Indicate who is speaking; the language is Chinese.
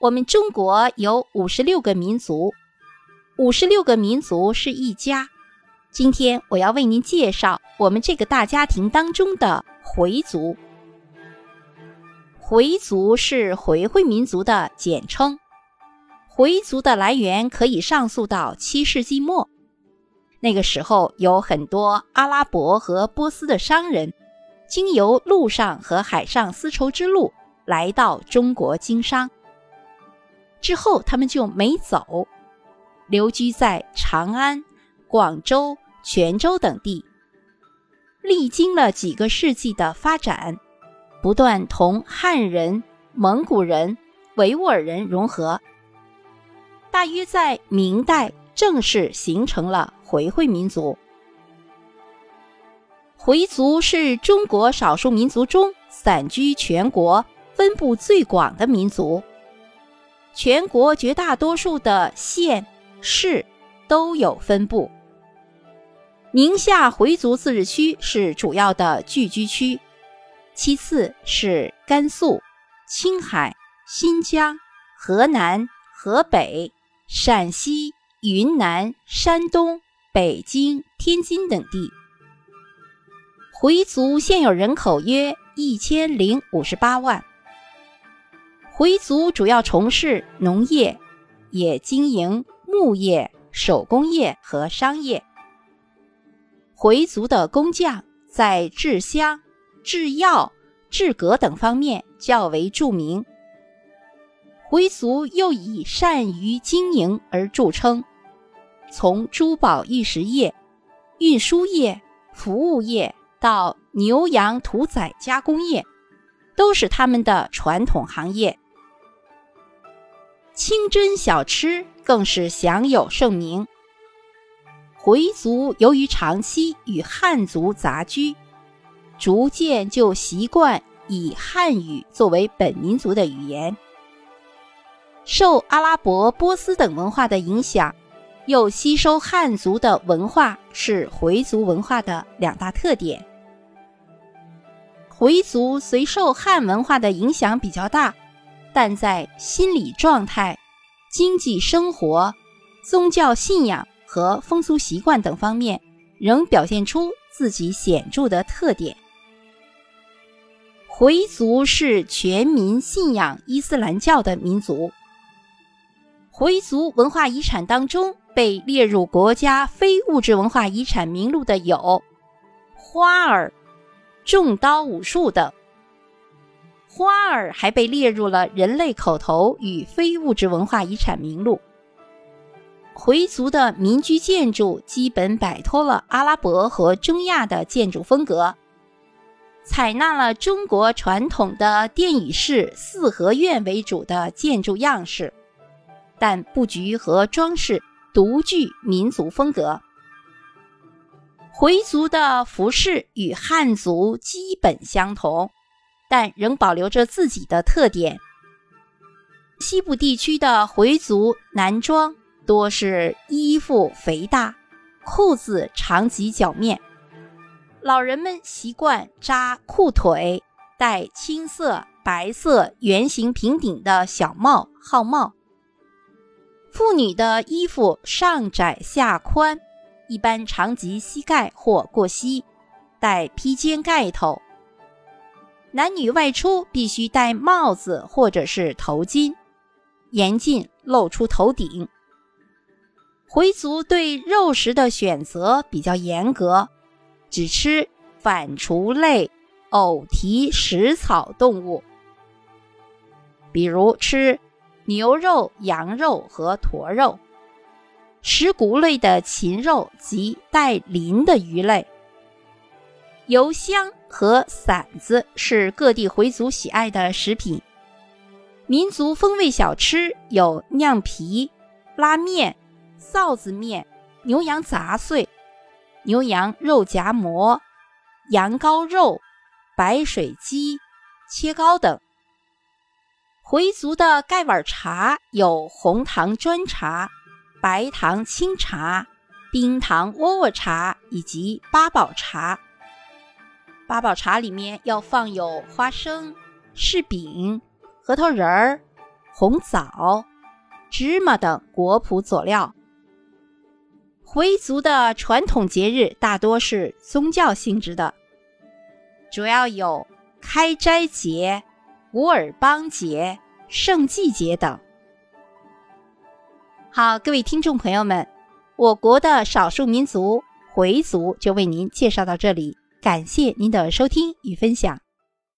Speaker 1: 我们中国有五十六个民族，五十六个民族是一家。今天我要为您介绍我们这个大家庭当中的回族。回族是回回民族的简称。回族的来源可以上溯到七世纪末，那个时候有很多阿拉伯和波斯的商人，经由陆上和海上丝绸之路来到中国经商。之后他们就没走，留居在长安。广州、泉州等地，历经了几个世纪的发展，不断同汉人、蒙古人、维吾尔人融合，大约在明代正式形成了回回民族。回族是中国少数民族中散居全国、分布最广的民族，全国绝大多数的县市都有分布。宁夏回族自治区是主要的聚居区，其次是甘肃、青海、新疆、河南、河北、陕西、云南、山东、北京、天津等地。回族现有人口约一千零五十八万。回族主要从事农业，也经营牧业、手工业和商业。回族的工匠在制香、制药、制革等方面较为著名。回族又以善于经营而著称，从珠宝玉石业、运输业、服务业到牛羊屠宰加工业，都是他们的传统行业。清真小吃更是享有盛名。回族由于长期与汉族杂居，逐渐就习惯以汉语作为本民族的语言。受阿拉伯、波斯等文化的影响，又吸收汉族的文化，是回族文化的两大特点。回族虽受汉文化的影响比较大，但在心理状态、经济生活、宗教信仰。和风俗习惯等方面，仍表现出自己显著的特点。回族是全民信仰伊斯兰教的民族。回族文化遗产当中被列入国家非物质文化遗产名录的有花儿、重刀武术等。花儿还被列入了人类口头与非物质文化遗产名录。回族的民居建筑基本摆脱了阿拉伯和中亚的建筑风格，采纳了中国传统的殿宇式四合院为主的建筑样式，但布局和装饰独具民族风格。回族的服饰与汉族基本相同，但仍保留着自己的特点。西部地区的回族男装。多是衣服肥大，裤子长及脚面。老人们习惯扎裤腿，戴青色、白色圆形平顶的小帽号帽。妇女的衣服上窄下宽，一般长及膝盖或过膝，戴披肩盖头。男女外出必须戴帽子或者是头巾，严禁露出头顶。回族对肉食的选择比较严格，只吃反刍类、偶蹄食草动物，比如吃牛肉、羊肉和驼肉，食谷类的禽肉及带鳞的鱼类。油香和馓子是各地回族喜爱的食品。民族风味小吃有酿皮、拉面。臊子面、牛羊杂碎、牛羊肉夹馍、羊羔肉、白水鸡、切糕等。回族的盖碗茶有红糖砖茶、白糖清茶、冰糖窝窝茶以及八宝茶。八宝茶里面要放有花生、柿饼、核桃仁儿、红枣、芝麻等果脯佐料。回族的传统节日大多是宗教性质的，主要有开斋节、古尔邦节、圣祭节等。好，各位听众朋友们，我国的少数民族回族就为您介绍到这里，感谢您的收听与分享。